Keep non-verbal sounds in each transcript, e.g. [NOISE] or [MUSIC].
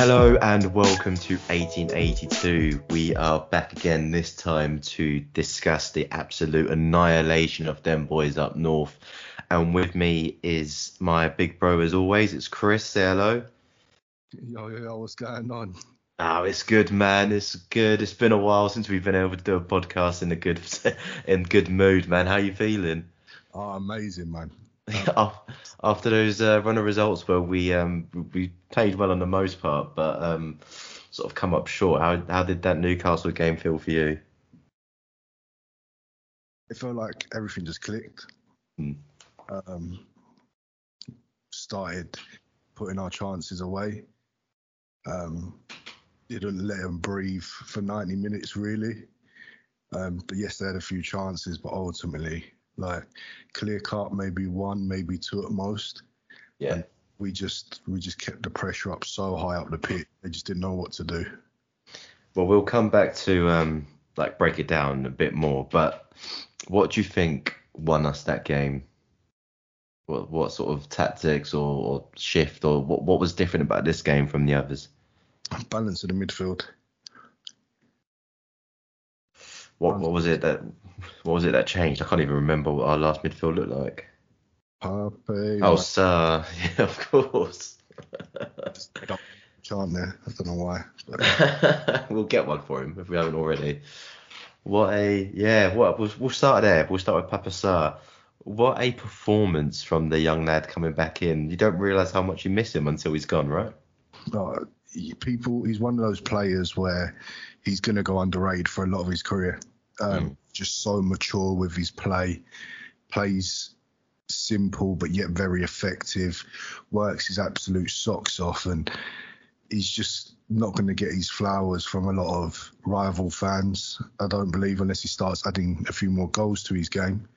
Hello and welcome to 1882. We are back again this time to discuss the absolute annihilation of them boys up north. And with me is my big bro as always. It's Chris. Say hello. Yo, yo, yo, what's going on? Oh, it's good, man. It's good. It's been a while since we've been able to do a podcast in a good [LAUGHS] in good mood, man. How you feeling? Oh, amazing, man. [LAUGHS] After those uh, run of results where we um we played well on the most part, but um sort of come up short. How how did that Newcastle game feel for you? It felt like everything just clicked. Hmm. Um, started putting our chances away. Um, didn't let them breathe for 90 minutes really. Um, but yes, they had a few chances, but ultimately, like clear cut, maybe one, maybe two at most. Yeah. And we just we just kept the pressure up so high up the pit. They just didn't know what to do. Well, we'll come back to um like break it down a bit more. But what do you think won us that game? What what sort of tactics or, or shift or what what was different about this game from the others? Balance of the midfield. What what was it that what was it that changed? I can't even remember what our last midfield looked like. Pape. Oh, sir, [LAUGHS] yeah, of course. chant there. I don't know why. [LAUGHS] We'll get one for him if we haven't already. What a yeah. What we'll, we'll start there. We'll start with Papa Sarr. What a performance from the young lad coming back in. You don't realise how much you miss him until he's gone, right? no, people, he's one of those players where he's going to go underrated for a lot of his career. Um, Just so mature with his play, plays simple but yet very effective, works his absolute socks off, and he's just not going to get his flowers from a lot of rival fans. I don't believe unless he starts adding a few more goals to his game.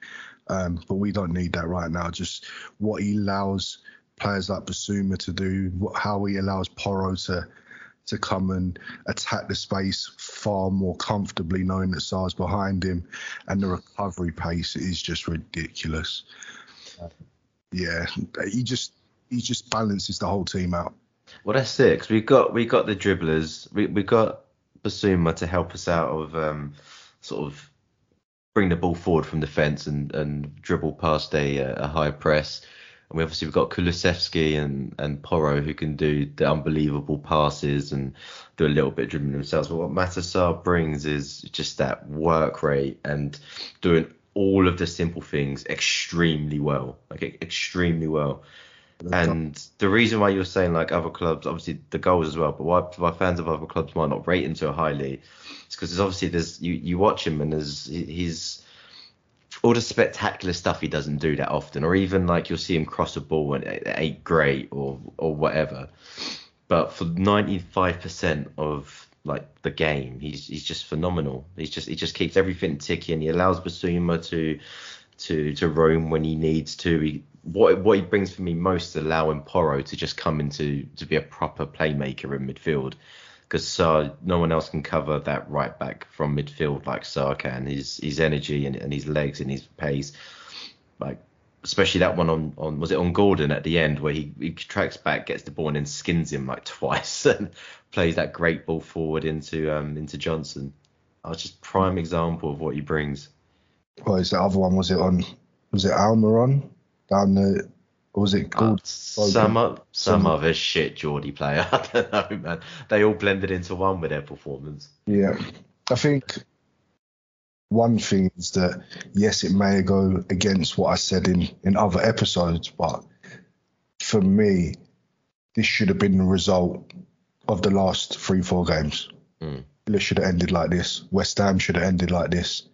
Um, but we don't need that right now. Just what he allows players like Bissouma to do, what, how he allows Porro to to come and attack the space far more comfortably, knowing that Sarr's behind him, and the recovery pace is just ridiculous. Uh, yeah, he just he just balances the whole team out. Well, that's it. 'cause we've got we got the dribblers. We we got Bissouma to help us out of um sort of bring the ball forward from defence and and dribble past a a high press. And we obviously we've got Kulusevski and and Porro who can do the unbelievable passes and do a little bit of dribbling themselves. But what Matar Sarr brings is just that work rate and doing all of the simple things extremely well, like extremely well. And the reason why you're saying like other clubs, obviously the goals as well, but why, why fans of other clubs might not rate him so highly, it's because there's obviously there's you you watch him and there's he's all the spectacular stuff he doesn't do that often, or even like you'll see him cross a ball and it ain't great or or whatever. But for 95% of like the game, he's he's just phenomenal. He's just he just keeps everything ticking. And he allows Bissouma to to to roam when he needs to. He, what what he brings for me most is allowing Porro to just come into to be a proper playmaker in midfield. Because Sarr, no one else can cover that right back from midfield like Sarr can. His his energy and, and his legs and his pace, like especially that one on, on was it on Gordon at the end where he, he tracks back, gets the ball and then skins him like [LAUGHS] twice and plays that great ball forward into um into Johnson. I was just prime example of what he brings. What is the other one? Was it on? Was it Almiron down the? Or was it Uh, some o- some other shit Geordie player. [LAUGHS] I don't know, man. They all blended into one with their performance. Yeah, I think one thing is that yes, it may go against what I said in in other episodes, but for me, this should have been the result of the last three four games. Mm. Villa should have ended like this. West Ham should have ended like this.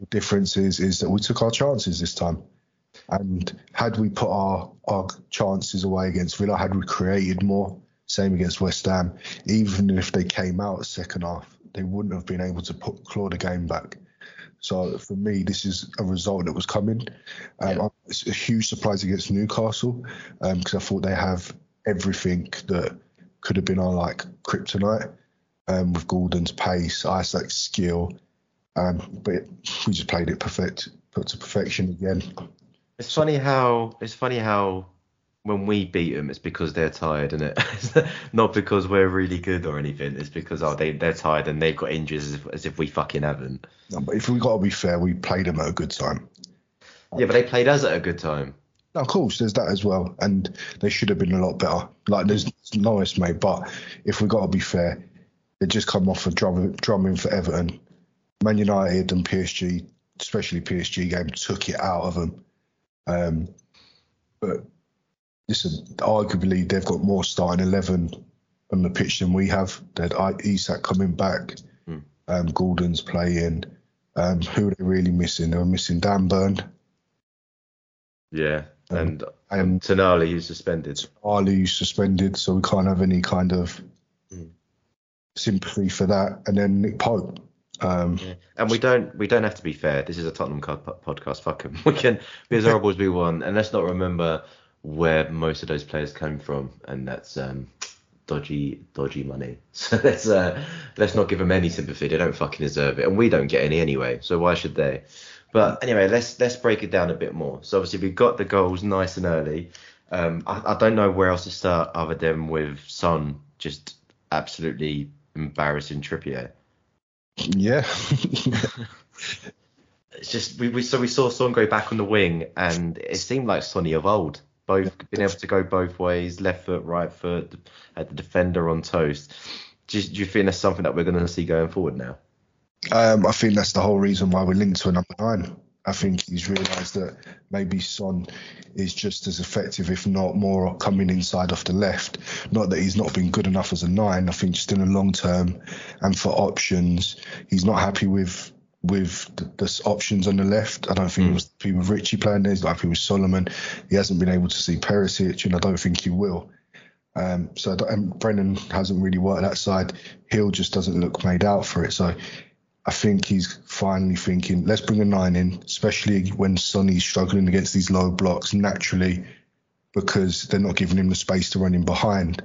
The difference is is that we took our chances this time. And had we put our our chances away against Villa, had we created more, same against West Ham, even if they came out second half, they wouldn't have been able to put claw the game back. So for me, this is a result that was coming. Um, Yeah. It's a huge surprise against Newcastle because I thought they have everything that could have been our like kryptonite um, with Gordon's pace, Isak's skill, um, but we just played it perfect, put to perfection again. It's funny how it's funny how when we beat them, it's because they're tired, isn't it? [LAUGHS] Not because we're really good or anything. It's because oh they they're tired and they've got injuries as if, as if we fucking haven't. No, but if we got to be fair, we played them at a good time. Yeah, but they played us at a good time. No, of course, there's that as well, and they should have been a lot better. Like there's nice, mate, but if we got to be fair, they just come off a drum, drumming for Everton. Man United and PSG, especially PSG game, took it out of them. Um, but listen, arguably they've got more starting eleven on the pitch than we have. They had Isak coming back, Mm. um, Gordon's playing. Um, who are they really missing? They were missing Dan Burn Yeah, Um, and and Tonali who's suspended. Ali is suspended, so we can't have any kind of Mm. sympathy for that. And then Nick Pope. Um, Yeah. And we don't we don't have to be fair. This is a Tottenham podcast. Fuck 'em. [LAUGHS] We can be as horrible as we want, and let's not remember where most of those players came from, and that's um, dodgy dodgy money. [LAUGHS] So let's uh, let's not give them any sympathy. They don't fucking deserve it, and we don't get any anyway. So why should they? But anyway, let's let's break it down a bit more. So obviously we got the goals nice and early. Um, I, I don't know where else to start other than with Son just absolutely embarrassing Trippier. Yeah. [LAUGHS] it's just we, we so we saw Son go back on the wing, and it seemed like Sonny of old. Both being able to go both ways, left foot, right foot, had the defender on toast. Do you, do you think that's something that we're going to see going forward now? Um, I think that's the whole reason why we're linked to a number nine. I think he's realised that maybe Son is just as effective, if not more, coming inside off the left. Not that he's not been good enough as a nine. I think just in the long term and for options, he's not happy with with the, the options on the left. I don't think he was happy with Richie playing there. He's not happy with Solomon. He hasn't been able to see Perisic, and I don't think he will. Um, so and Brennan hasn't really worked that side. Hill just doesn't look made out for it. So I think he's finally thinking, let's bring a nine in, especially when Sonny's struggling against these low blocks naturally because they're not giving him the space to run in behind.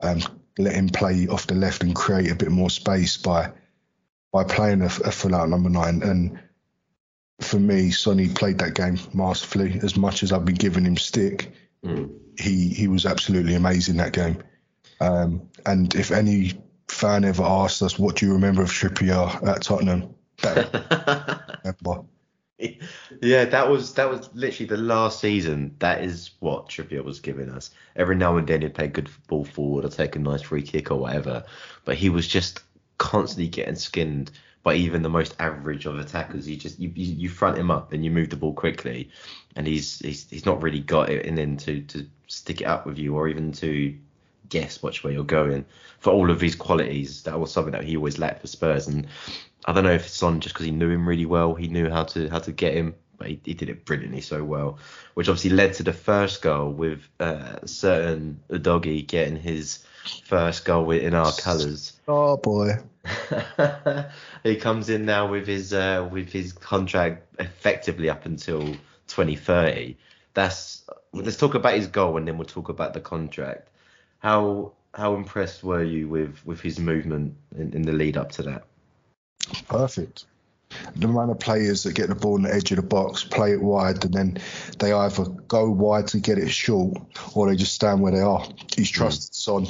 Um, let him play off the left and create a bit more space by by playing a, a full out number nine. And for me, Sonny played that game masterfully. As much as I've been giving him stick, Mm. he he was absolutely amazing that game. Um, and if any fan ever asked us, what do you remember of Trippier at Tottenham? That [LAUGHS] yeah, that was that was literally the last season. That is what Trippier was giving us. Every now and then he'd play good ball forward or take a nice free kick or whatever, but he was just constantly getting skinned by even the most average of attackers. You just you, you, you front him up and you move the ball quickly, and he's he's he's not really got it in him to to stick it up with you or even to guess which way you're going. For all of his qualities, that was something that he always lacked for Spurs, and I don't know if it's on just because he knew him really well. He knew how to how to get him, but he, he did it brilliantly so well, which obviously led to the first goal with uh, certain Udogie getting his first goal with- in our colours. Oh boy. [LAUGHS] he comes in now with his uh, with his contract effectively up until 2030. That's let's talk about his goal and then we'll talk about the contract. How how impressed were you with with his movement in, in the lead up to that? Perfect. The amount of players that get the ball on the edge of the box, play it wide, and then they either go wide to get it short or they just stand where they are. He's hmm. trusted Son,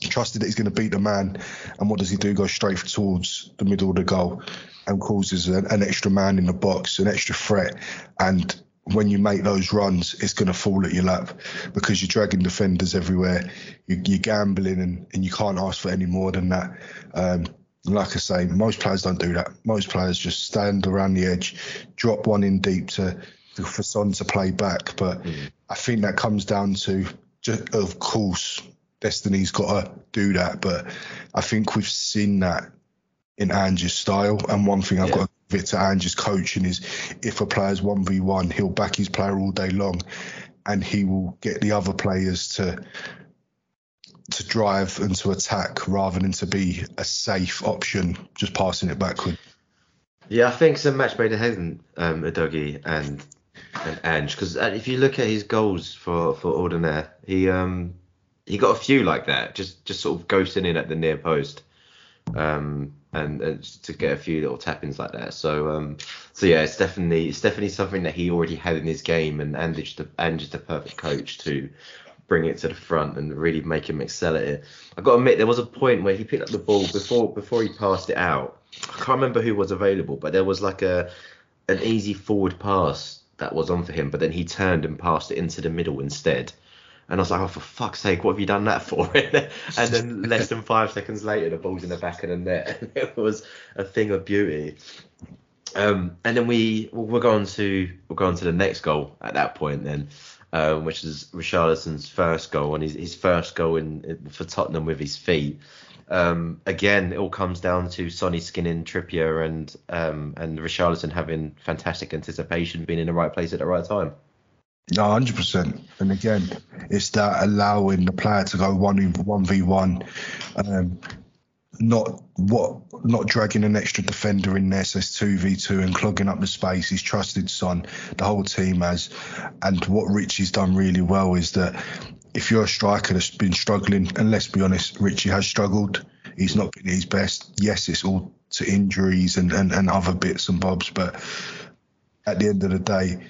trusted that he's going to beat the man. And what does he do? Go straight towards the middle of the goal and causes an, an extra man in the box, an extra threat. And when you make those runs, it's going to fall at your lap because you're dragging defenders everywhere. You, you're gambling and, and you can't ask for any more than that. Um, like I say, most players don't do that. Most players just stand around the edge, drop one in deep to, to for Son to play back. But I think that comes down to, just, of course, Destiny's got to do that. But I think we've seen that in Ange's style. And one thing I've Yeah. got to to Ange's coaching is if a player's 1v1, he'll back his player all day long and he will get the other players to to drive and to attack rather than to be a safe option, just passing it backward. Yeah, I think it's a match made in heaven, um, Udogie and and Ange, because if you look at his goals for for Udinese, he um he got a few like that, just just sort of ghosting in at the near post. Um, and, and to get a few little tappings like that. So um, so yeah, it's definitely it's definitely something that he already had in his game, and and just a, and just a perfect coach to bring it to the front and really make him excel at it. I got to admit, there was a point where he picked up the ball before before he passed it out. I can't remember who was available, but there was like a an easy forward pass that was on for him, but then he turned and passed it into the middle instead. And I was like, oh, for fuck's sake, what have you done that for? [LAUGHS] and [LAUGHS] then less than five seconds later, the ball's in the back of the net. [LAUGHS] it was a thing of beauty. Um, and then we we'll go on to we'll go on to the next goal at that point then, um, which is Richarlison's first goal and his, his first goal in, for Tottenham with his feet. Um, again, it all comes down to Sonny skinning Trippier and um, and Richarlison having fantastic anticipation, being in the right place at the right time. No, hundred percent. And again, it's that allowing the player to go one one v one, um, not what not dragging an extra defender in there, so it's two v two and clogging up the space. He's trusted Son, the whole team has, and what Richie's done really well is that if you're a striker that's been struggling, and let's be honest, Richie has struggled. He's not been his best. Yes, it's all to injuries and, and, and other bits and bobs, but at the end of the day,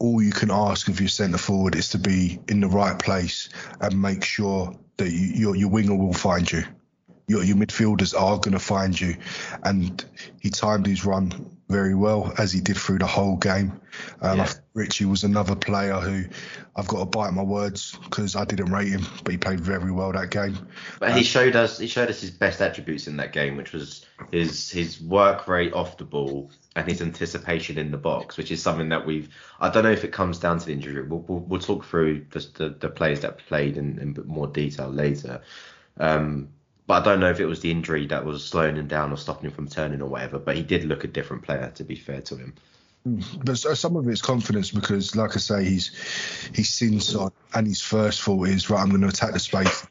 all you can ask of your centre forward is to be in the right place and make sure that you, your your winger will find you. Your your midfielders are going to find you, and he timed his run very well as he did through the whole game. Um, yeah. Richie was another player who I've got to bite my words because I didn't rate him, but he played very well that game. But um, he showed us he showed us his best attributes in that game, which was his his work rate off the ball and his anticipation in the box, which is something that we've. I don't know if it comes down to the injury. We'll, we'll, we'll talk through just the, the players that played in, in more detail later. Um, but I don't know if it was the injury that was slowing him down or stopping him from turning or whatever. But he did look a different player, to be fair to him. But some of it's confidence because, like I say, he's he's seen Son, and his first thought is right. I'm going to attack the space.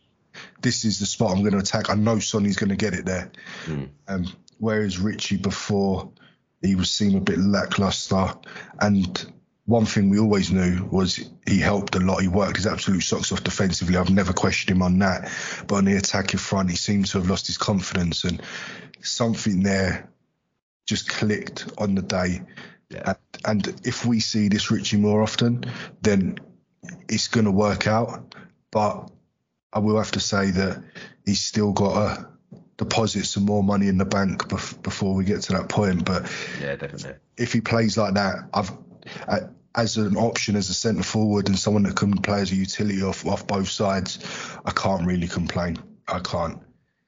This is the spot I'm going to attack. I know Sonny's going to get it there. Mm. Um, whereas Richie before he was seen a bit lackluster, and one thing we always knew was he helped a lot. He worked his absolute socks off defensively. I've never questioned him on that. But on the attacking front, he seemed to have lost his confidence and something there just clicked on the day. Yeah. And, and if we see this Richie more often, then it's going to work out. But I will have to say that he's still got to deposit some more money in the bank bef- before we get to that point. But yeah, definitely. If he plays like that, I've as an option as a centre forward and someone that can play as a utility off off both sides, I can't really complain. I can't.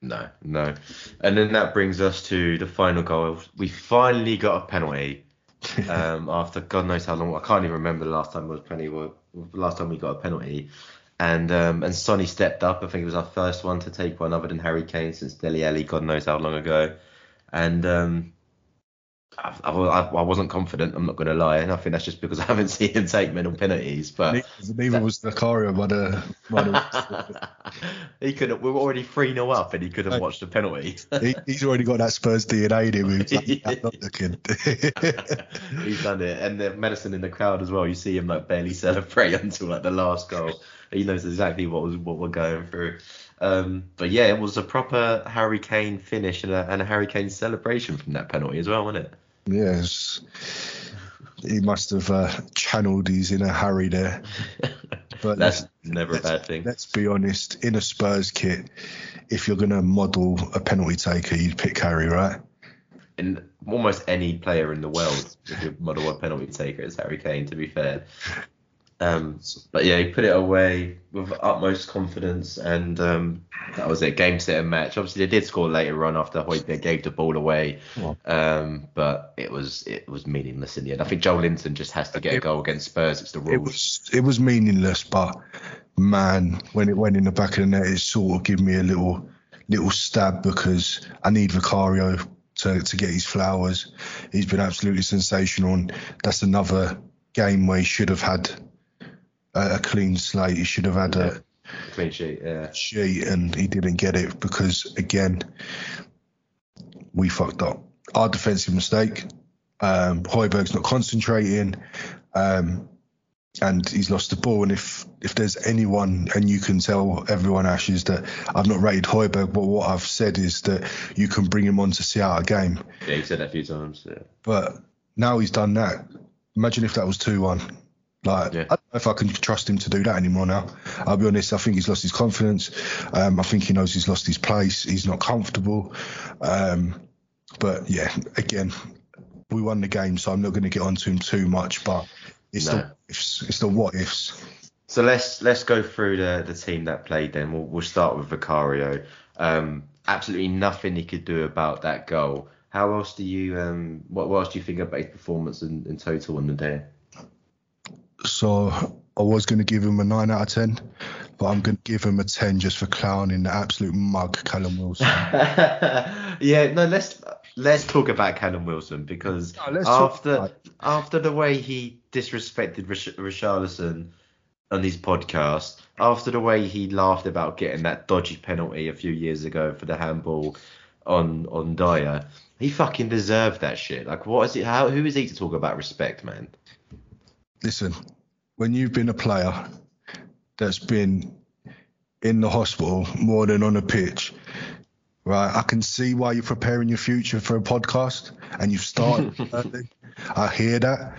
No, no. And then that brings us to the final goal. We finally got a penalty. [LAUGHS] um, after God knows how long. I can't even remember the last time it was penalty. The last time we got a penalty. And um, and Sonny stepped up. I think it was our first one to take one other than Harry Kane since Dele Alli, God knows how long ago. And um, I, I, I, wasn't confident. I'm not going to lie, and I think that's just because I haven't [LAUGHS] seen him take mental penalties. But neither, neither that, was Zakaria, but uh, [LAUGHS] he couldn't. We were already three 0 up, and he couldn't watched the penalty. he, he's already got that Spurs DNA in him. He's like, not [LAUGHS] looking. he's done it, and the medicine in the crowd as well. You see him like barely celebrate until like the last goal. He knows exactly what was what we're going through. Um, but yeah, it was a proper Harry Kane finish and a, and a Harry Kane celebration from that penalty as well, wasn't it? Yes. He must have uh, channeled his inner Harry there. [LAUGHS] But that's never a bad thing. Let's be honest. In a Spurs kit, if you're going to model a penalty taker, you'd pick Harry, right? In almost any player in the world, if you model a penalty taker, it's Harry Kane. To be fair, um, but yeah, he put it away with utmost confidence, and um, that was it. Game, set, and match. Obviously, they did score later on after Højbjerg gave the ball away, um, but it was it was meaningless in the end. I think Joelinton just has to get a goal against Spurs. It's the rules. It was it was meaningless, but man, when it went in the back of the net, it sort of gave me a little little stab because I need Vicario to to get his flowers. He's been absolutely sensational, and that's another game where he should have had a, a clean slate. He should have had yeah. a clean sheet, yeah. Sheet, and he didn't get it because again, we fucked up. Our defensive mistake. Um, Højbjerg's not concentrating. Um, and he's lost the ball. And if if there's anyone, and you can tell everyone Ashes that I've not rated Højbjerg, but what I've said is that you can bring him on to see out a game. Yeah, you've said that a few times. Yeah. But now he's done that. Imagine if that was two one. Like Yeah. I don't know if I can trust him to do that anymore now. I'll be honest. I think he's lost his confidence. Um, I think he knows he's lost his place. He's not comfortable. Um, but yeah, again, we won the game, so I'm not going to get onto him too much. But it's No. the ifs. It's the what ifs. So let's let's go through the the team that played. Then we'll we'll start with Vicario. Um, absolutely nothing he could do about that goal. How else do you um what, what else do you think about his performance in, in total on the day? So I was going to give him a nine out of ten, but I'm going to give him a ten just for clowning the absolute mug, Callum Wilson. [LAUGHS] yeah, no, let's let's talk about Callum Wilson because No, after about- after the way he disrespected Rish- Richarlison on his podcast, after the way he laughed about getting that dodgy penalty a few years ago for the handball on on Dier, he fucking deserved that shit. Like, what is it? How who is he to talk about respect, man? Listen, when you've been a player that's been in the hospital more than on a pitch, right? I can see why you're preparing your future for a podcast and you've started. [LAUGHS] I hear that,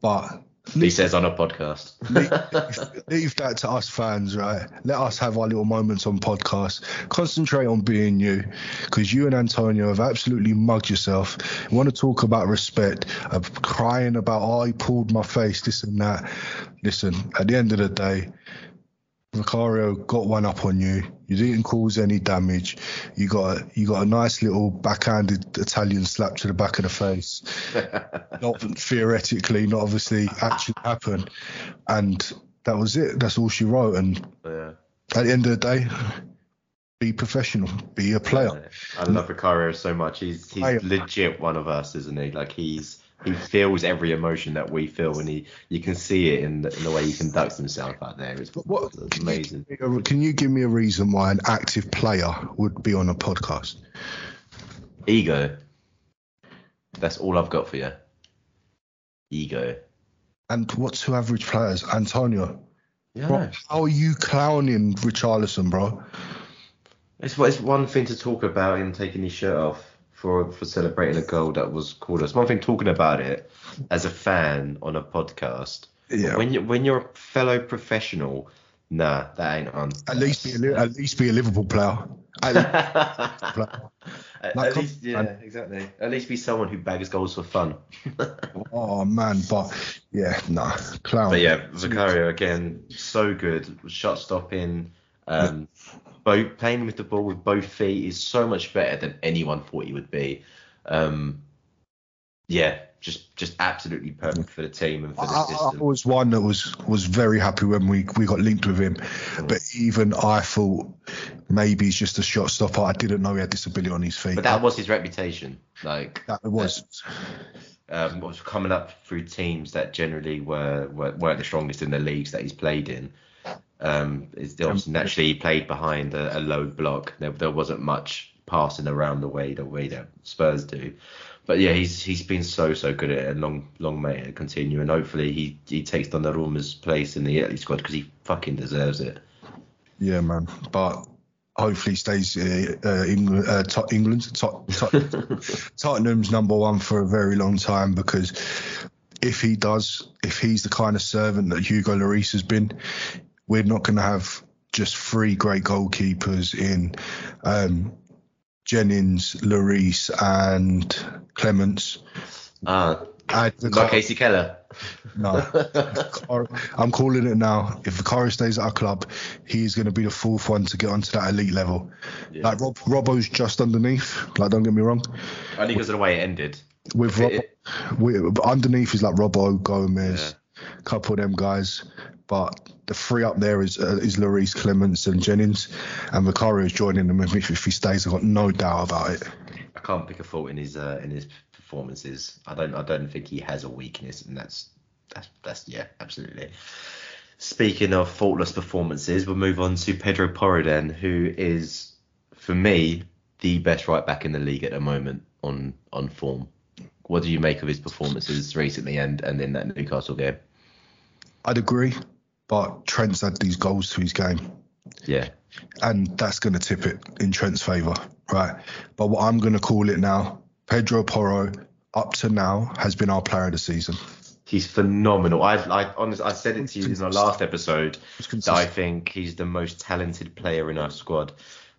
but He says on a podcast. leave, [LAUGHS] leave that to us fans, right? Let us have our little moments on podcast. Concentrate on being you, because you and Antonio have absolutely mugged yourself. You want to talk about respect, of crying about, oh, he pulled my face, this and that. Listen, at the end of the day, Vicario got one up on you. You didn't cause any damage. You got a, you got a nice little backhanded Italian slap to the back of the face [LAUGHS] not theoretically, not obviously actually happened. And that was it. That's all she wrote. And yeah. at the end of the day, be professional, be a player. I love Vicario so much. He's he's legit one of us, isn't he? Like he's he feels every emotion that we feel, and he you can see it in the, in the way he conducts himself out there. It's, what it's can you, amazing. give me a- can you give me a reason why an active player would be on a podcast? Ego. That's all I've got for you. Ego. And what two average players? Antonio, Yeah. Bro, how are you clowning Richarlison, bro? It's it's one thing to talk about him taking his shirt off for for celebrating a goal that was called. It's one thing talking about it as a fan on a podcast. Yeah. When you when you're a fellow professional, nah, that ain't on. At least be a, at least be a Liverpool player. At least player. [LAUGHS] Like, at least, yeah, exactly. At least be someone who bags goals for fun. [LAUGHS] Oh man, but yeah, nah, clown. But yeah, Vicario again, so good. Shot stopping, um, both playing with the ball with both feet is so much better than anyone thought he would be. Um, yeah, just just absolutely perfect for the team and for the I, I, I was one that was was very happy when we we got linked with him, but even I thought maybe he's just a shot stopper. I didn't know he had disability on his feet. But that was his reputation. Like that was um, was coming up through teams that generally were, were weren't the strongest in the leagues that he's played in. Um, it's obviously naturally he played behind a, a low block. There, there wasn't much passing around the way the way that Spurs do. But yeah, he's he's been so so good at it, and long long may it continue. And hopefully he he takes Donnarumma's place in the Italy squad because he fucking deserves it. yeah, man. But hopefully he stays uh, uh, England, uh, England, Tot- Tot- Tottenham's number one for a very long time because if he does, if he's the kind of servant that Hugo Lloris has been, we're not going to have just three great goalkeepers in um, Jennings, Lloris, and Clements. Ah, the like Kasey Keller. no, I'm calling it now. If Vicario stays at our club, he's going to be the fourth one to get onto that elite level. Yeah. Like Rob, Robbo's just underneath. Like, don't get me wrong. Only because of the way it ended. With It- Robbo, we, underneath is like Robbo, Gomez, Yeah. couple of them guys. But the three up there is uh, is Lloris, Clements, and Jennings, and Vicario is joining them. If, if he stays, I've got no doubt about it. I can't pick a fault in his uh, in his performances. I don't I don't think he has a weakness, and that's that's that's yeah, absolutely. Speaking of faultless performances, we'll move on to Pedro Porro then, who is for me the best right back in the league at the moment on on form. What do you make of his performances recently and and in that Newcastle game? I'd agree, but Trent's had these goals to his game. Yeah. And that's going to tip it in Trent's favour, right? But what I'm going to call it now, Pedro Porro, up to now, has been our player of the season. He's phenomenal. I, I honestly, I said it to you in our last episode that I think he's the most talented player in our squad.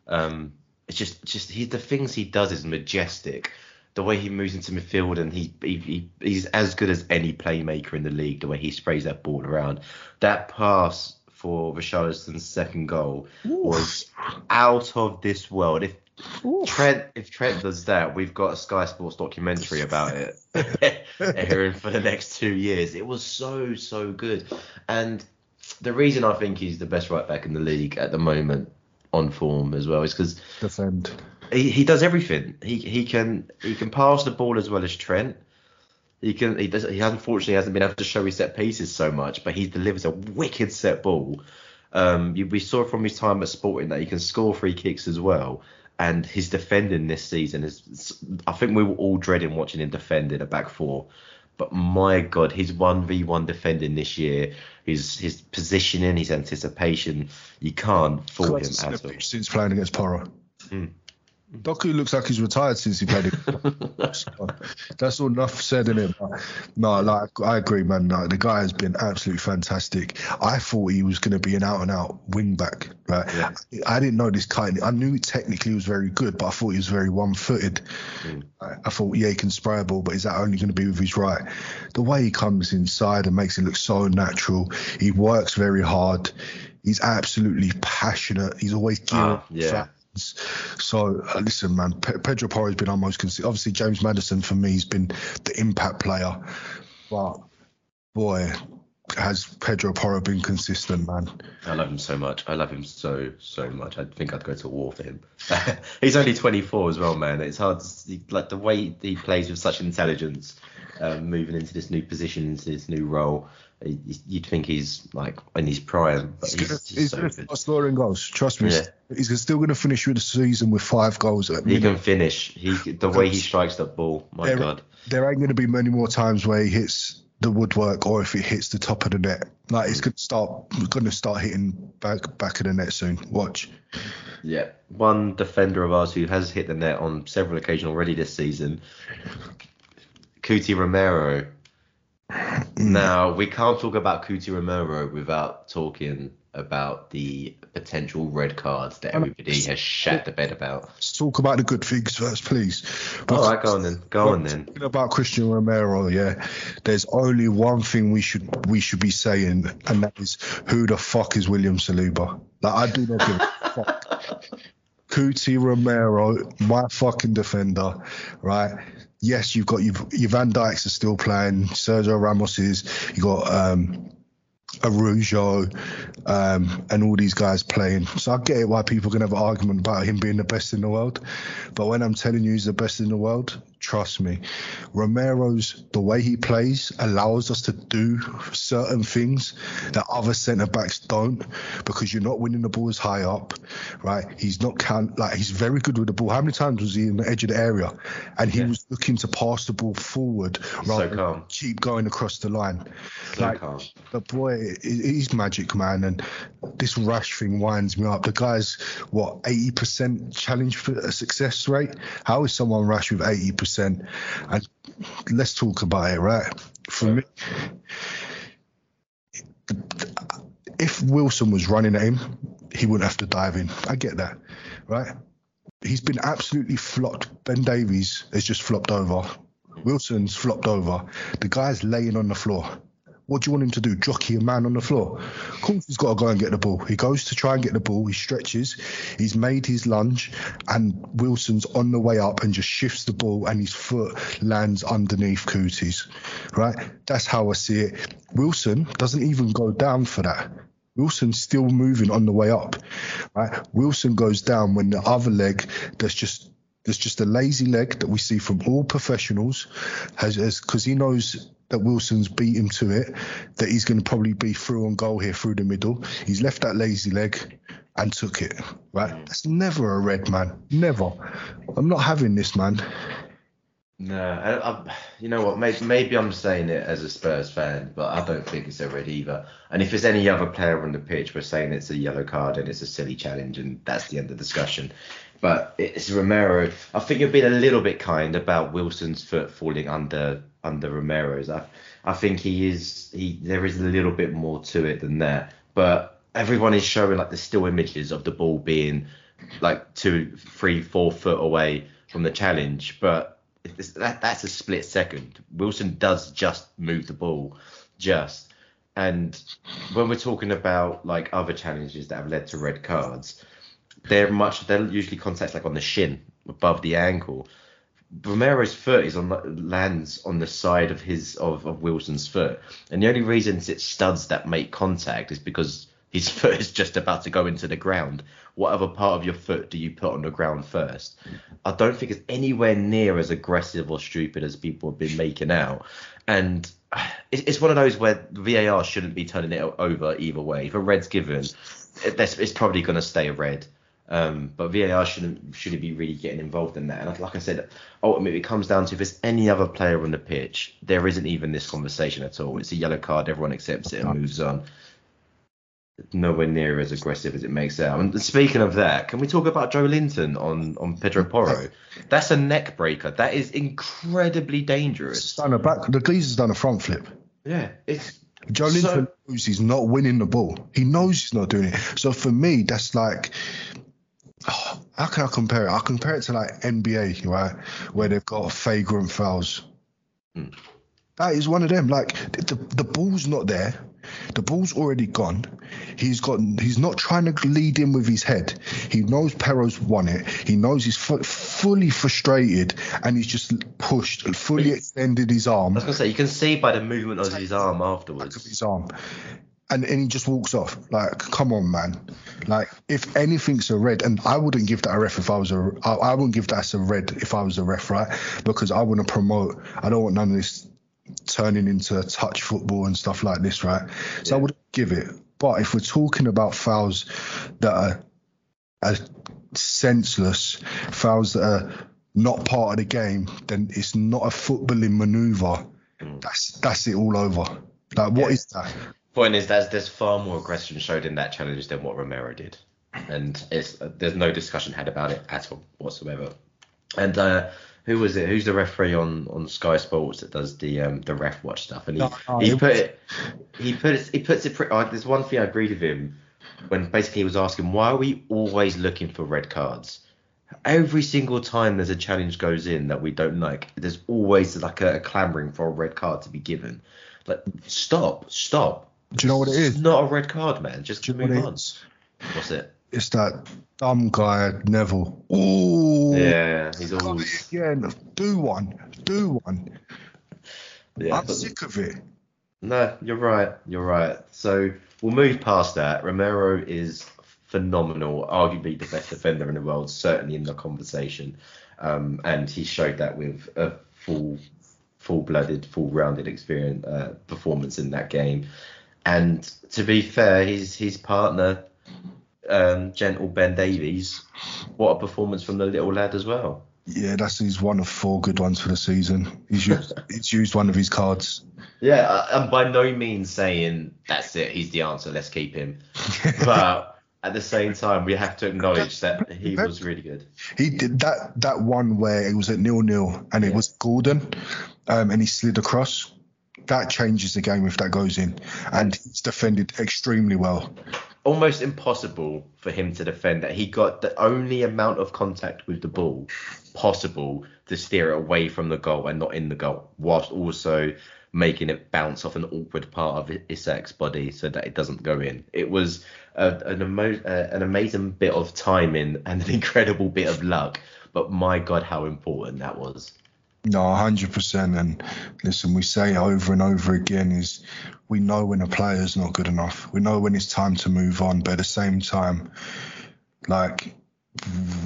Um, it's just, just he, the things he does is majestic. The way he moves into midfield and he, he, he he's as good as any playmaker in the league. The way he sprays that ball around, that pass for Richarlison's second goal Oof. was out of this world. If Oof. Trent, if Trent does that, we've got a Sky Sports documentary about it [LAUGHS] here for the next two years. It was so so good, and the reason I think he's the best right back in the league at the moment on form as well is because defend. He, he does everything. He he can he can pass the ball as well as Trent. He can he does he unfortunately hasn't been able to show his set pieces so much, but he delivers a wicked set ball. Um, you, we saw from his time at Sporting that he can score free kicks as well and his defending this season is I think we were all dreading watching him defend in a back four. But my God, his one v one defending this year, his his positioning, his anticipation, you can't fool him at all. Since playing against Porro. Mm. Doku looks like he's retired since he played it. [LAUGHS] That's all enough said in it. But no, like I agree, man. Like, the guy has been absolutely fantastic. I thought he was going to be an out and out wing back. Right? Yeah. I didn't know this kind. I knew technically he was very good, but I thought he was very one footed. Mm. I, I, thought, yeah, he can spray a ball, but is that only going to be with his right? The way he comes inside and makes it look so natural. He works very hard. He's absolutely passionate. He's always geared. Uh, yeah. So uh, listen, man, Pe- Pedro Porro has been our most consistent. Obviously, James Maddison for me has been the impact player, but boy, has Pedro Porro been consistent, man. I love him so much. I love him so so much. I think I'd go to war for him. [LAUGHS] He's only 24 as well, man. It's hard to see, like the way he plays with such intelligence, um, moving into this new position, into this new role you'd think he's like in his prime, but he's, he's, he's so good. scoring goals. Trust me, yeah. he's still going to finish with the season with five goals. he minute. can finish. He the way he strikes that ball, my there, god. There ain't going to be many more times where he hits the woodwork or if it hits the top of the net. Like he's going to start to start hitting back back of the net soon. Watch. Yeah, one defender of ours who has hit the net on several occasions already this season, Cuti Romero Mm. now, we can't talk about Cuti Romero without talking about the potential red cards that everybody has shat the bed about. Let's talk about the good things first, please. All right, go on then. Go on then. About Cristian Romero, yeah. There's only one thing we should we should be saying, and that is who the fuck is William Saliba? Like I do not give a [LAUGHS] fuck. Cuti Romero, my fucking defender, right? Yes, you've got your, your Van Dijks are still playing, Sergio Ramos is, you've got um, Araujo, um, and all these guys playing. So I get it why people can have an argument about him being the best in the world. But when I'm telling you he's the best in the world, trust me. Romero's the way he plays allows us to do certain things that other centre backs don't because you're not winning the balls high up, right? He's not count like he's very good with the ball. How many times was he in the edge of the area and he yeah. was looking to pass the ball forward rather so than keep going across the line? So like calm. the boy, he's magic, man. And this rash thing winds me up. The guy's what 80% challenge for a success rate. How is someone rash with 80%? Percent. And let's talk about it, right? For me, if Wilson was running at him, he wouldn't have to dive in. I get that, right? He's been absolutely flopped. Ben Davies has just flopped over. Wilson's flopped over. The guy's laying on the floor. What do you want him to do? Jockey a man on the floor? Of course, he's got to go and get the ball. He goes to try and get the ball. He stretches. He's made his lunge, and Wilson's on the way up and just shifts the ball, and his foot lands underneath Cuti's. Right? That's how I see it. Wilson doesn't even go down for that. Wilson's still moving on the way up. Right? Wilson goes down when the other leg that's just there's just a lazy leg that we see from all professionals has as because he knows that Wilson's beat him to it, that he's going to probably be through on goal here through the middle. He's left that lazy leg and took it. Right? Mm. That's never a red man. Never. I'm not having this, man. No, I, I, you know what? Maybe, maybe I'm saying it as a Spurs fan, but I don't think it's a red either. And if there's any other player on the pitch, we're saying it's a yellow card and it's a silly challenge, and that's the end of the discussion. But it's Romero. I think you're being a little bit kind about Wilson's foot falling under under Romero's. I, I think he is. He there is a little bit more to it than that. But everyone is showing like the still images of the ball being like two, three, four foot away from the challenge, but that, that's a split second. Wilson does just move the ball, just. And when we're talking about like other challenges that have led to red cards, they're much they're usually contacts like on the shin, above the ankle. Romero's foot is on lands on the side of his of, of Wilson's foot, and the only reason it's studs that make contact is because his [LAUGHS] foot is just about to go into the ground. What other part of your foot do you put on the ground first? I don't think it's anywhere near as aggressive or stupid as people have been making out. And [SIGHS] it's one of those where VAR shouldn't be turning it over either way. If a red's given, it's probably going to stay a red. Um, but VAR shouldn't shouldn't be really getting involved in that. And like I said, ultimately it comes down to if there's any other player on the pitch, there isn't even this conversation at all. It's a yellow card, everyone accepts it and moves on nowhere near as aggressive as it makes out. And speaking of that, can we talk about Joelinton on on Pedro Porro? That's a neck breaker. That is incredibly dangerous. Done a back. The Gleezer's done a front flip. Yeah, it's. Joelinton so, knows he's not winning the ball. He knows he's not doing it. So for me, that's like. Oh, how can I compare it? I compare it to like NBA, right, where they've got flagrant fouls. Hmm. That is one of them. Like the the ball's not there. The ball's already gone. He's got. He's not trying to lead in with his head. He knows Porro's won it. He knows he's f- fully frustrated, and he's just pushed, fully extended his arm. I was gonna say you can see by the movement of his arm afterwards. Of his arm. And, and he just walks off. Like, come on, man. Like, if anything's a red, and I wouldn't give that a ref if I was a, I, I wouldn't give that as a red if I was a ref, right? Because I want to promote. I don't want none of this turning into touch football and stuff like this, right? So yeah. I would give it. But if we're talking about fouls that are, are senseless, fouls that are not part of the game, then it's not a footballing manoeuvre. Mm. That's that's it all over. Like what yeah. is that? Point is, there's there's far more aggression showed in that challenge than what Romero did, and it's there's no discussion had about it at all whatsoever. And uh, who was it? Who's the referee on, on Sky Sports that does the um, the ref watch stuff? And he, oh, he put it he put it he puts it pretty. Uh, there's one thing I agreed with him when basically he was asking why are we always looking for red cards? Every single time there's a challenge goes in that we don't like, there's always like a, a clamoring for a red card to be given. Like stop, stop. Do you know what it is? It's not a red card, man. Just move on. What's it? it's that dumb guy Neville. Oh, yeah, he's always yeah. Do one, do one. Yeah, I'm sick of it. No, you're right. You're right. So we'll move past that. Romero is phenomenal, arguably the best defender in the world, certainly in the conversation. Um, and he showed that with a full, full-blooded, full-rounded experience uh, performance in that game. And to be fair, his his partner um, gentle Ben Davies, what a performance from the little lad as well. Yeah, that's he's one of four good ones for the season. He's used [LAUGHS] he's used one of his cards. Yeah, I'm by no means saying that's it. He's the answer. Let's keep him. [LAUGHS] but at the same time, we have to acknowledge that he was really good. He did that that one where it was at nil nil and it was Gordon, um, and he slid across. That changes the game if that goes in, and he's defended extremely well almost impossible for him to defend that. He got the only amount of contact with the ball possible to steer it away from the goal and not in the goal, whilst also making it bounce off an awkward part of Isak's body so that it doesn't go in. It was a, an, emo- uh, an amazing bit of timing and an [LAUGHS] incredible bit of luck, but my God, how important that was. No, 100%. And listen, we say over and over again is we know when a player's not good enough. We know when it's time to move on. But at the same time, like,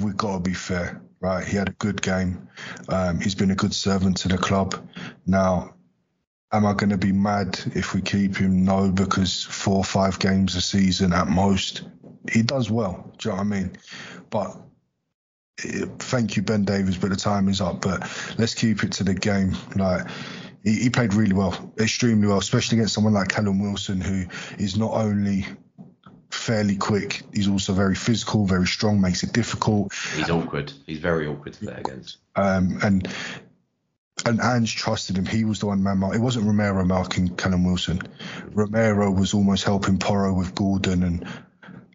we've got to be fair, right? He had a good game. Um, he's been a good servant to the club. Now, am I going to be mad if we keep him? No, because four or five games a season at most, he does well. Do you know what I mean? But thank you, Ben Davies, but the time is up. But let's keep it to the game. Like he, he played really well, extremely well, especially against someone like Callum Wilson, who is not only fairly quick. He's also very physical, very strong, makes it difficult. He's awkward. He's very awkward to play against. Um, and and Ange trusted him. He was the one man mark. It wasn't Romero marking Callum Wilson. Romero was almost helping Porro with Gordon and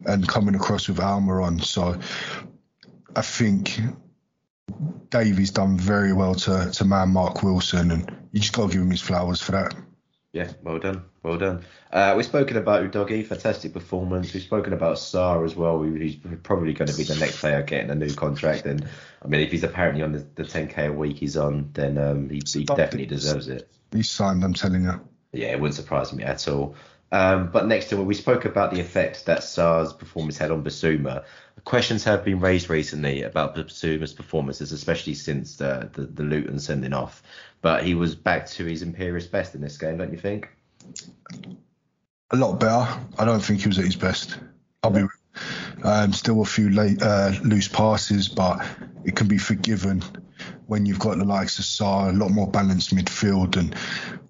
and coming across with Almiron. So I think Davey's done very well to to man mark Wilson, and you just got to give him his flowers for that. Yeah, well done, well done. Uh, we've spoken about Udogie, fantastic performance. We've spoken about Sarr as well. He's probably going to be the next player getting a new contract. And I mean, if he's apparently on the, the 10k a week he's on, then um, he, he definitely deserves it. He's signed, I'm telling you. Yeah, it wouldn't surprise me at all. Um, but next to it, we spoke about the effect that Sarr's performance had on Bissouma. Questions have been raised recently about Bissouma's performances, especially since the, the, the Luton sending off. But he was back to his imperious best in this game, don't you think? A lot better. I don't think he was at his best. I'll be um, still a few late, uh, loose passes, but it can be forgiven when you've got the likes of Sarr, a lot more balanced midfield, and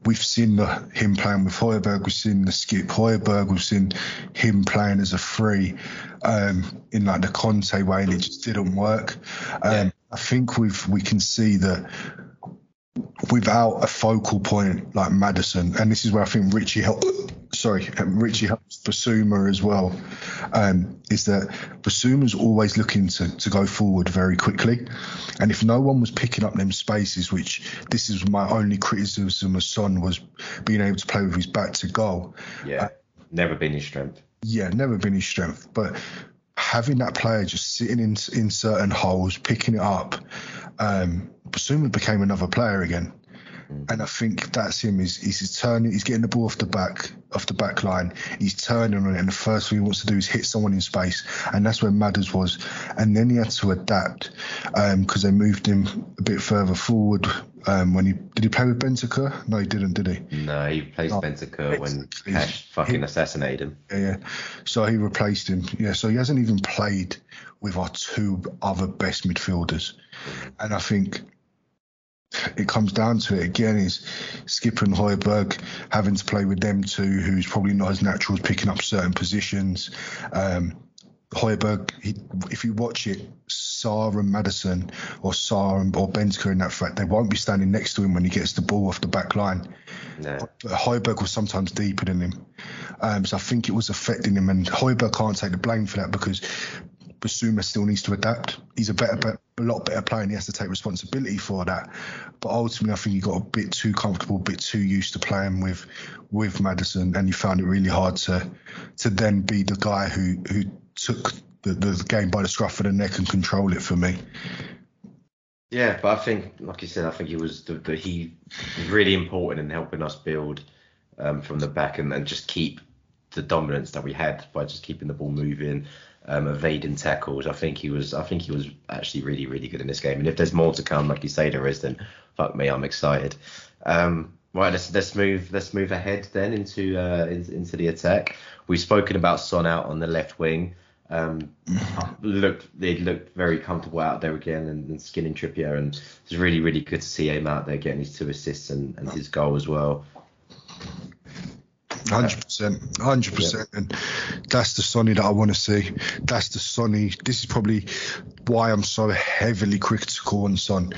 we've seen the, him playing with Højbjerg, we've seen the skip Højbjerg, we've seen him playing as a free um, in like the Conte way, and it just didn't work. Um, yeah. I think we've we can see that without a focal point like Maddison, and this is where I think Richie helped. Sorry, Richie helps Bissouma as well. Um, is that Bissouma's always looking to, to go forward very quickly, and if no one was picking up them spaces, which this is my only criticism of Son was being able to play with his back to goal. Yeah, uh, never been his strength. Yeah, never been his strength, but having that player just sitting in in certain holes, picking it up, um, Bissouma became another player again. Mm. And I think that's him. He's, he's turning. He's getting the ball off the back, off the back line. He's turning on it, and the first thing he wants to do is hit someone in space, and that's where Madders was. And then he had to adapt because um, they moved him a bit further forward. Um, when he did he play with Bentancur? No, he didn't, did he? No, he placed oh, Bentancur when Cash fucking he, assassinated him. Yeah, yeah. So he replaced him. Yeah, so he hasn't even played with our two other best midfielders, and I think it comes down to it again is Skipper and Højbjerg having to play with them too, who's probably not as natural as picking up certain positions. Um, Højbjerg, he, if you watch it, Sarr and Maddison or Sarr and, or Bentancur in that fact, they won't be standing next to him when he gets the ball off the back line. No. Højbjerg was sometimes deeper than him. Um, so I think it was affecting him, and Højbjerg can't take the blame for that because Bissouma still needs to adapt. He's a better, a lot better player, and he has to take responsibility for that. But ultimately, I think he got a bit too comfortable, a bit too used to playing with with Maddison, and he found it really hard to to then be the guy who who took the, the game by the scruff of the neck and control it for me. Yeah, but I think, like you said, I think he was the, the he was really important in helping us build um, from the back and, and just keep the dominance that we had by just keeping the ball moving um, evading tackles. I think he was I think he was actually really really good in this game. And if there's more to come, like you say there is, then fuck me, I'm excited. Um, right, let's let's move let's move ahead then into uh, into the attack. We've spoken about Son out on the left wing. Um, [LAUGHS] looked they looked very comfortable out there again and, and skinning Trippier and it's really really good to see him out there getting his two assists and, and his goal as well. Hundred percent, hundred percent, and that's the Sonny that I want to see. That's the Sonny. This is probably why I'm so heavily critical on Son,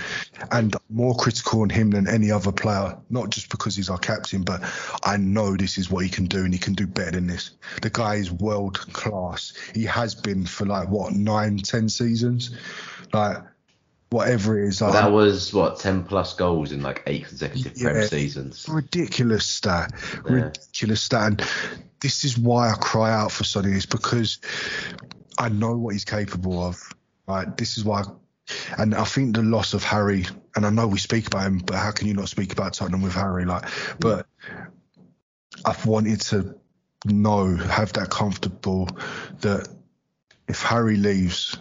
and more critical on him than any other player. Not just because he's our captain, but I know this is what he can do, and he can do better than this. The guy is world class. He has been for like what nine, ten seasons. Like whatever it is. That was what ten plus goals in like eight consecutive yeah, Prem seasons. Ridiculous stat, yeah. ridiculous stat. And this is why I cry out for Sonny is because I know what he's capable of. Right, this is why. I, and I think the loss of Harry, and I know we speak about him, but how can you not speak about Tottenham with Harry? Like, but I've wanted to know, have that comfortable that if Harry leaves,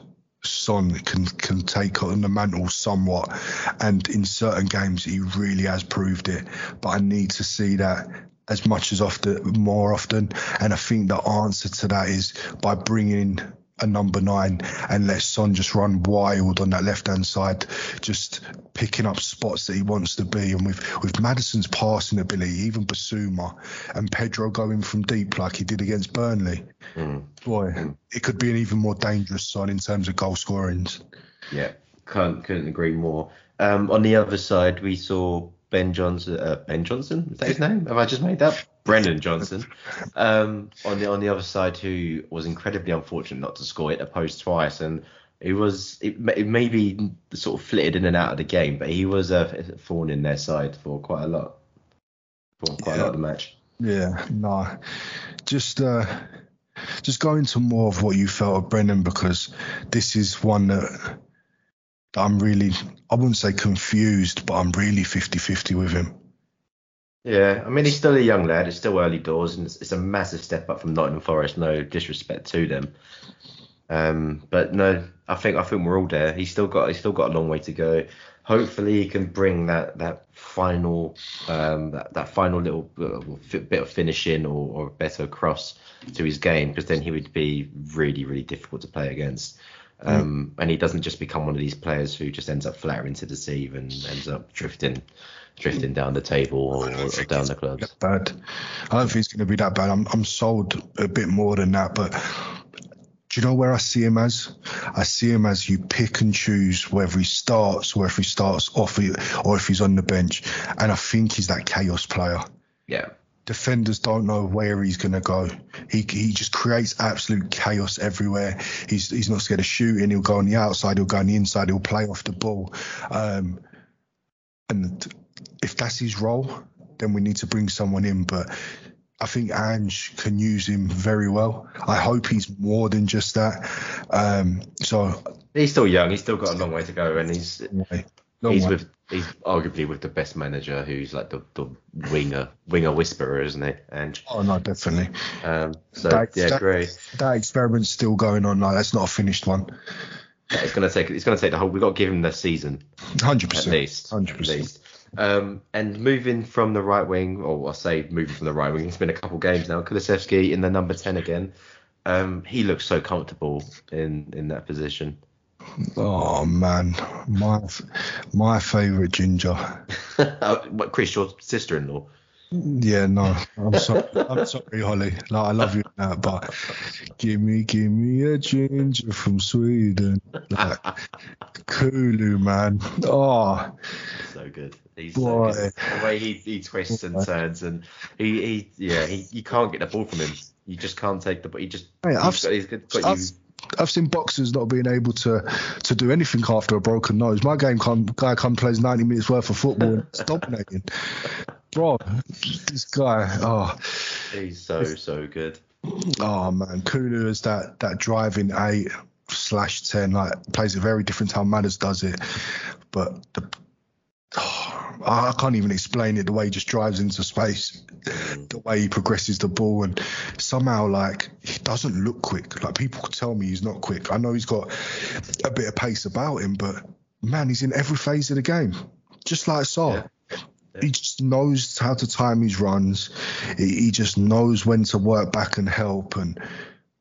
Son can can take on the mantle somewhat, and in certain games he really has proved it. But I need to see that as much as often, more often, and I think the answer to that is by bringing in a number nine and let Son just run wild on that left hand side, just picking up spots that he wants to be. And with with Maddison's passing ability, even Bissouma and Pedro going from deep like he did against Burnley, mm. boy, mm. it could be an even more dangerous side in terms of goal scorings. Yeah, can't couldn't agree more. Um, on the other side, we saw Ben Johnson. Uh, ben Johnson is that his name? Have I just made that? Brennan Johnson. Um, on the on the other side, who was incredibly unfortunate not to score it a post twice, and he was it, it maybe sort of flitted in and out of the game, but he was a thorn in their side for quite a lot, for quite yeah. a lot of the match. Yeah, no, just uh, just go into more of what you felt of Brennan because this is one that I'm really, I wouldn't say confused, but I'm really 50-50 with him. Yeah, I mean he's still a young lad. It's still early doors, and it's, it's a massive step up from Nottingham Forest. No disrespect to them, um, but no, I think I think we're all there. He's still got he's still got a long way to go. Hopefully, he can bring that that final um, that, that final little uh, bit of finishing or, or better cross to his game, because then he would be really really difficult to play against. Um, mm. And he doesn't just become one of these players who just ends up flattering to deceive and ends up drifting drifting down the table or, or down the clubs. Bad. I don't think he's going to be that bad. I'm I'm sold a bit more than that, but do you know where I see him as? I see him as you pick and choose whether he starts or if he starts off or if he's on the bench, and I think he's that chaos player. Yeah defenders don't know where he's going to go. He he just creates absolute chaos everywhere. He's he's not scared of shooting. He'll go on the outside. He'll go on the inside. He'll play off the ball. Um, and if that's his role, then we need to bring someone in. But I think Ange can use him very well. I hope he's more than just that. Um, so he's still young. He's still got a long way to go, and he's he's with he's arguably with the best manager who's like the, the winger winger whisperer, isn't he? And oh no, definitely. Um, so that, yeah, that, great. That experiment's still going on. Like that's not a finished one. Yeah, it's gonna take it's gonna take the whole. We've got to give him the season. Hundred percent. At least. Hundred percent. Um, and moving from the right wing, or I say moving from the right wing, it's been a couple games now. Kulusevski in the number ten again. Um, he looks so comfortable in in that position. Oh man, my my favourite ginger. [LAUGHS] Chris, your sister-in-law? Yeah, no, I'm sorry, I'm sorry, Holly. Like, I love you now, but give me, give me a ginger from Sweden, like Kulu, man. Oh, so good. He's boy. So good. the way he, he twists and turns, and he, he yeah, he, you can't get the ball from him. You just can't take the ball. He just hey, I've, got, he's got I've, you I've seen boxers not being able to to do anything after a broken nose. My game come, guy come plays 90 minutes worth of football and it's dominating. Bro, this guy, oh, he's so so good. Oh man, Kulu is that that driving eight slash ten, like plays a very different how Madders does it, but the oh, I can't even explain it. The way he just drives into space, mm. the way he progresses the ball, and somehow like he doesn't look quick. Like people tell me he's not quick. I know he's got a bit of pace about him, but man, he's in every phase of the game, just like Sarr. Yeah. He just knows how to time his runs. He, he just knows when to work back and help. And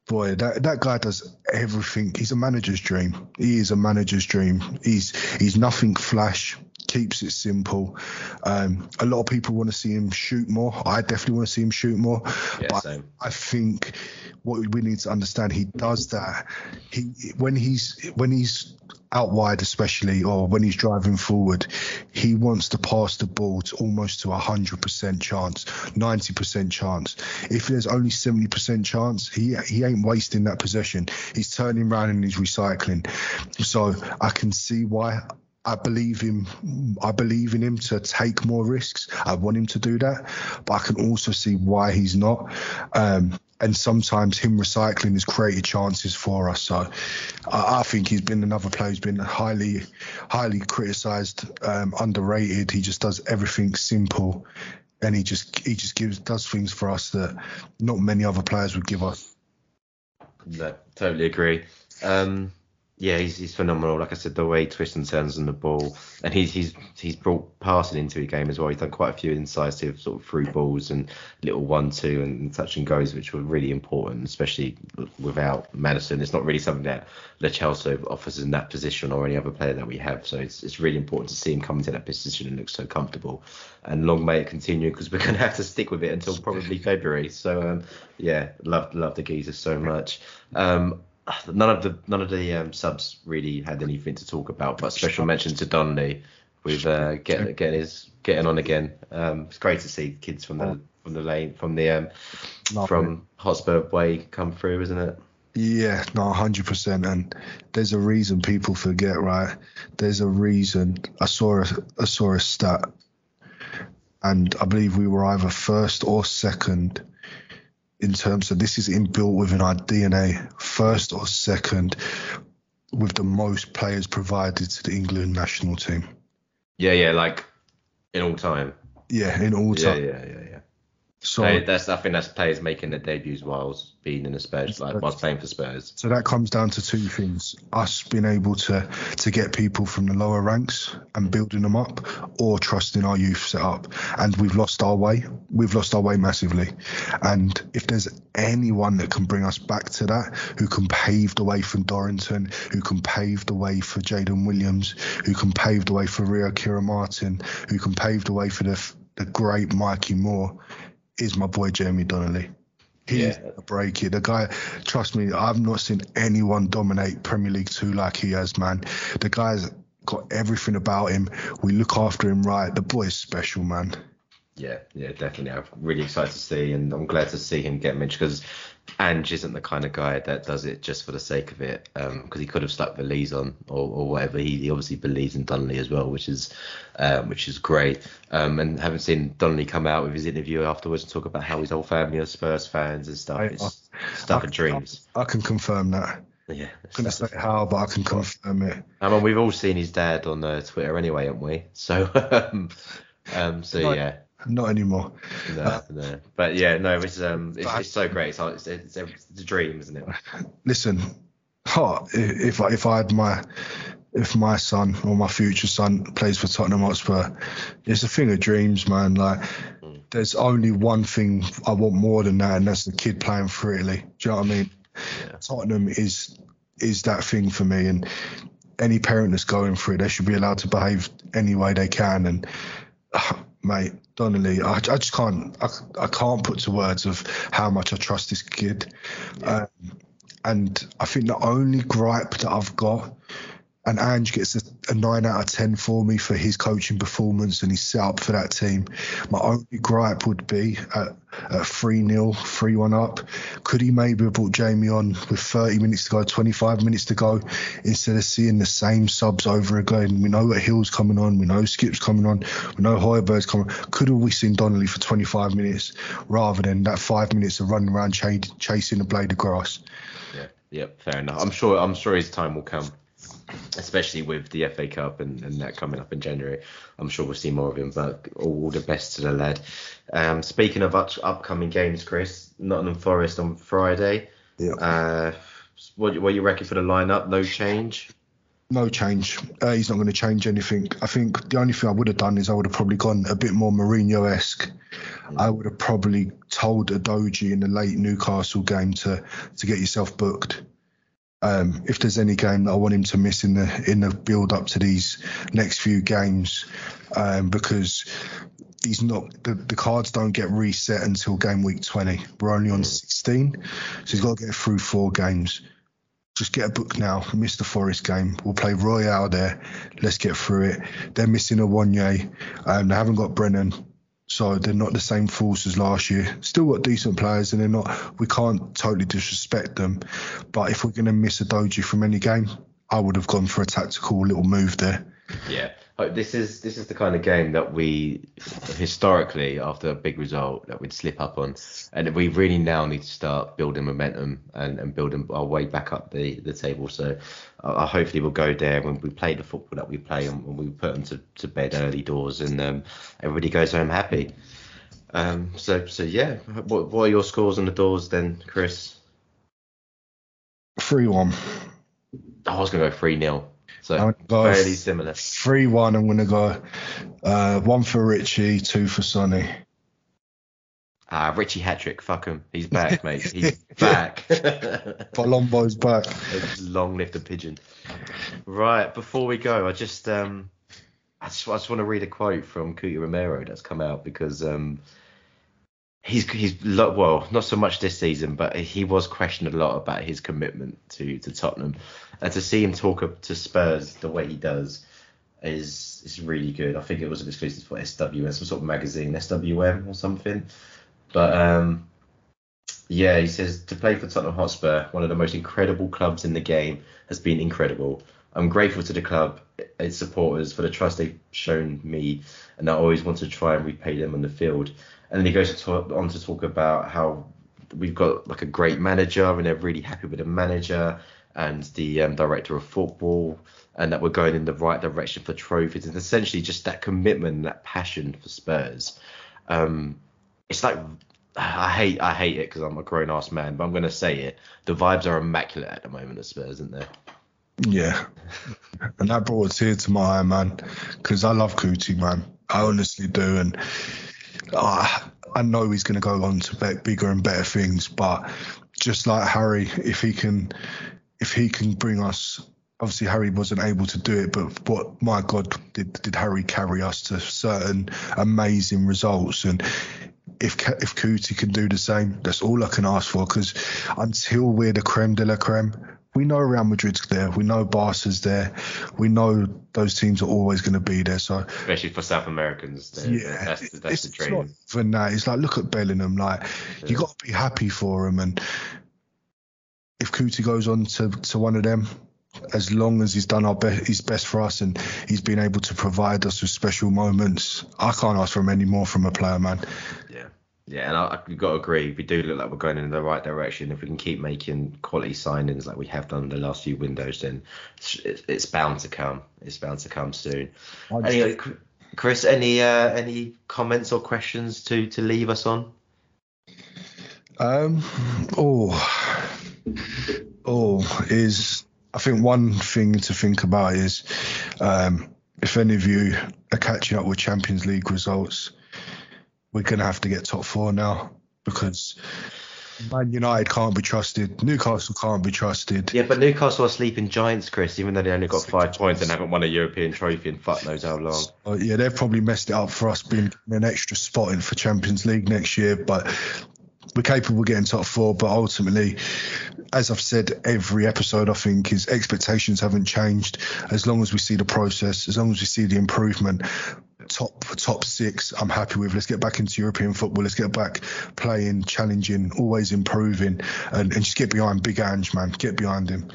boy, that that guy does everything. He's a manager's dream. He is a manager's dream. He's he's nothing flash keeps it simple. Um, a lot of people want to see him shoot more. I definitely want to see him shoot more. Yeah, but same. I think what we need to understand, he does that. He when he's when he's out wide, especially, or when he's driving forward, he wants to pass the ball to almost to a hundred percent chance, ninety percent chance. If there's only seventy percent chance, he he ain't wasting that possession. He's turning around and he's recycling. So I can see why I believe him. I believe in him to take more risks. I want him to do that, but I can also see why he's not. Um, and sometimes him recycling has created chances for us. So I, I think he's been another player who's been highly, highly criticised, um, underrated. He just does everything simple, and he just he just gives does things for us that not many other players would give us. No, totally agree. Um, Yeah, he's, he's phenomenal. Like I said, the way he twists and turns on the ball, and he's he's he's brought passing into the game as well. He's done quite a few incisive sort of through balls and little one two and touch and goes, which were really important, especially without Maddison. It's not really something that Lo Celso offers in that position or any other player that we have. So it's it's really important to see him come into that position and look so comfortable. And long may it continue because we're [LAUGHS] going to have to stick with it until probably February. So um, yeah, love love the geezer so much. Um, none of the none of the um, subs really had anything to talk about, but special mention to Donley with uh, getting getting his getting on again. Um, it's great to see kids from the from the lane from the um, from Hotspur way come through, isn't it? Yeah, no, hundred percent. And there's a reason people forget, right? There's a reason. I saw a I saw a stat, and I believe we were either first or second in terms of this is inbuilt within our DNA, first or second, with the most players provided to the England national team. Yeah, yeah, like in all time. Yeah, in all time. Yeah, yeah, yeah, yeah. So no, that's I think that's players making their debuts whilst being in the Spurs, like whilst playing for Spurs. So that comes down to two things: us being able to to get people from the lower ranks and mm. building them up, or trusting our youth set up. And we've lost our way. We've lost our way massively. And if there's anyone that can bring us back to that, who can pave the way for Dorrington, who can pave the way for Jaden Williams, who can pave the way for Rio Kyerematen, who can pave the way for the the great Mikey Moore is my boy Jamie Donley. He's yeah. a break it. The guy, trust me, I've not seen anyone dominate Premier League two like he has, man. The guy's got everything about him. We look after him right. The boy is special, man. Yeah, yeah, definitely. I'm really excited to see, and I'm glad to see him get mentioned because Ange isn't the kind of guy that does it just for the sake of it, because um, he could have stuck the Lees on or, or whatever. He, he, obviously believes in Donley as well, which is um, which is great. Um, and having seen Donley come out with his interview afterwards and talk about how his whole family are Spurs fans and stuff, it's I, stuff I, of dreams. I, I, can confirm that. Yeah, I'm gonna say how, but I can confirm it. I mean, we've all seen his dad on uh, Twitter anyway, haven't we? So, [LAUGHS] um, um, so yeah. Not anymore. No, uh, no. But yeah, no, it's um, it's, it's so great. It's, it's, it's, a dream, isn't it? Listen, oh, if I if I had my if my son or my future son plays for Tottenham Hotspur, it's a thing of dreams, man. Like, mm. there's only one thing I want more than that, and that's the kid playing for Italy. Do you know what I mean? Yeah. Tottenham is is that thing for me, and any parent that's going for it, they should be allowed to behave any way they can. And uh, [SIGHS] mate, Donley, I, I just can't, I, I can't put to words of how much I trust this kid. Yeah. Um, and I think the only gripe that I've got and Ange gets a, a, nine out of ten for me for his coaching performance and his setup for that team. My only gripe would be at, at 3 0, 3 1 up. Could he maybe have brought Jamie on with 30 minutes to go, 25 minutes to go, instead of seeing the same subs over again? We know what Hill's coming on, we know Skip's coming on, we know Højbjerg's coming Could have we seen Donley for 25 minutes rather than that five minutes of running around ch- chasing a blade of grass? Yeah, yeah, fair enough. I'm sure. I'm sure his time will come especially with the FA Cup and, and, that coming up in January. I'm sure we'll see more of him, but all the best to the lad. Um, speaking of up, upcoming games, Chris, Nottingham Forest on Friday. Yeah. Uh, what, what you reckon for the lineup? No change? No change. Uh, he's not going to change anything. I think the only thing I would have done is I would have probably gone a bit more Mourinho esque. I would have probably told Udogie in the late Newcastle game to to get yourself booked um, if there's any game that I want him to miss in the in the build up to these next few games, um, because he's not the, the cards don't get reset until game week 20. We're only on 16, so he's got to get through four games. Just get a book now. Miss the Forest game. We'll play Royal there. Let's get through it. They're missing a Awoniyi. Um, they haven't got Brennan so they're not the same force as last year. Still got decent players, and they're not. We can't totally disrespect them, but if we're going to miss Udogie from any game, I would have gone for a tactical little move there. Yeah, this is this is the kind of game that we historically after a big result that we'd slip up on, and we really now need to start building momentum and, and building our way back up the, the table. So uh, hopefully we'll go there when we play the football that we play and when we put them to, to bed early doors and um, everybody goes home happy. Um, so so yeah, what, what are your scores on the doors then, Chris? Three one. I was gonna go three 0 So I'm go fairly similar. Three one. I'm gonna go uh, one for Richie, two for Sonny. Ah, Richie Hattrick, fuck him. He's [LAUGHS] back, mate. He's back. [LAUGHS] Pombo's back. [LAUGHS] Long live the pigeon. Right, before we go, I just um, I just, I just want to read a quote from Cuti Romero that's come out because um, he's he's well, not so much this season, but he was questioned a lot about his commitment to to Tottenham, and to see him talk to Spurs the way he does is is really good. I think it was an exclusive for SWM, some sort of magazine, SWM or something. But um, yeah, he says to play for Tottenham Hotspur, one of the most incredible clubs in the game, has been incredible. I'm grateful to the club, its supporters, for the trust they've shown me, and I always want to try and repay them on the field. And then he goes to talk, on to talk about how we've got like a great manager, and they're really happy with the manager and the um, director of football, and that we're going in the right direction for trophies, and essentially just that commitment, and that passion for Spurs. Um, it's like I hate I hate it because I'm a grown ass man, but I'm gonna say it. The vibes are immaculate at the moment at Spurs, isn't there? Yeah, [LAUGHS] and that brought a tear to my eye, man, because I love Cuti, man. I honestly do, and uh, I know he's gonna go on to bigger and better things. But just like Harry, if he can, if he can bring us obviously Harry wasn't able to do it, but what my God did did Harry carry us to certain amazing results and if if Cuti can do the same, that's all I can ask for. Because until we're the creme de la creme, we know Real Madrid's there, we know Barca's there, we know those teams are always going to be there. So especially for South Americans, yeah, that's, that's it's, the dream. It's not that. It's like look at Bellingham, like yeah. you got to be happy for him, and if Cuti goes on to to one of them, as long as he's done our be- his best for us and he's been able to provide us with special moments, I can't ask for any more from a player, man. Yeah. And I, have got to agree. We do look like we're going in the right direction. If we can keep making quality signings like we have done the last few windows, then it's, it's bound to come. It's bound to come soon. Anyway, Chris, any uh, any comments or questions to to leave us on? Um. Oh. Oh, is I think one thing to think about is um, if any of you are catching up with Champions League results, we're going to have to get top four now because Man United can't be trusted. Newcastle can't be trusted. Yeah, but Newcastle are sleeping giants, Chris, even though they only got five points and haven't won a European trophy in fuck knows how long. Uh, yeah, they've probably messed it up for us being an extra spot in for Champions League next year, but we're capable of getting top four. But ultimately, as I've said every episode, I think his expectations haven't changed. As long as we see the process, as long as we see the improvement, top top six, I'm happy with. Let's get back into European football. Let's get back playing, challenging, always improving, and, and just get behind Big Ange, man. Get behind him.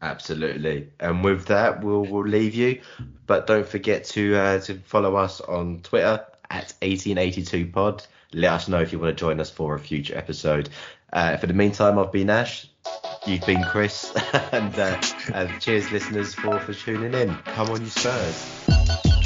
Absolutely. And with that, we'll we'll leave you. But don't forget to uh, to follow us on Twitter at 1882pod. Let us know if you want to join us for a future episode. Uh, for the meantime, I've been Ash. You've been Chris, [LAUGHS] and, uh, and cheers, listeners, for for tuning in. Come on, you Spurs.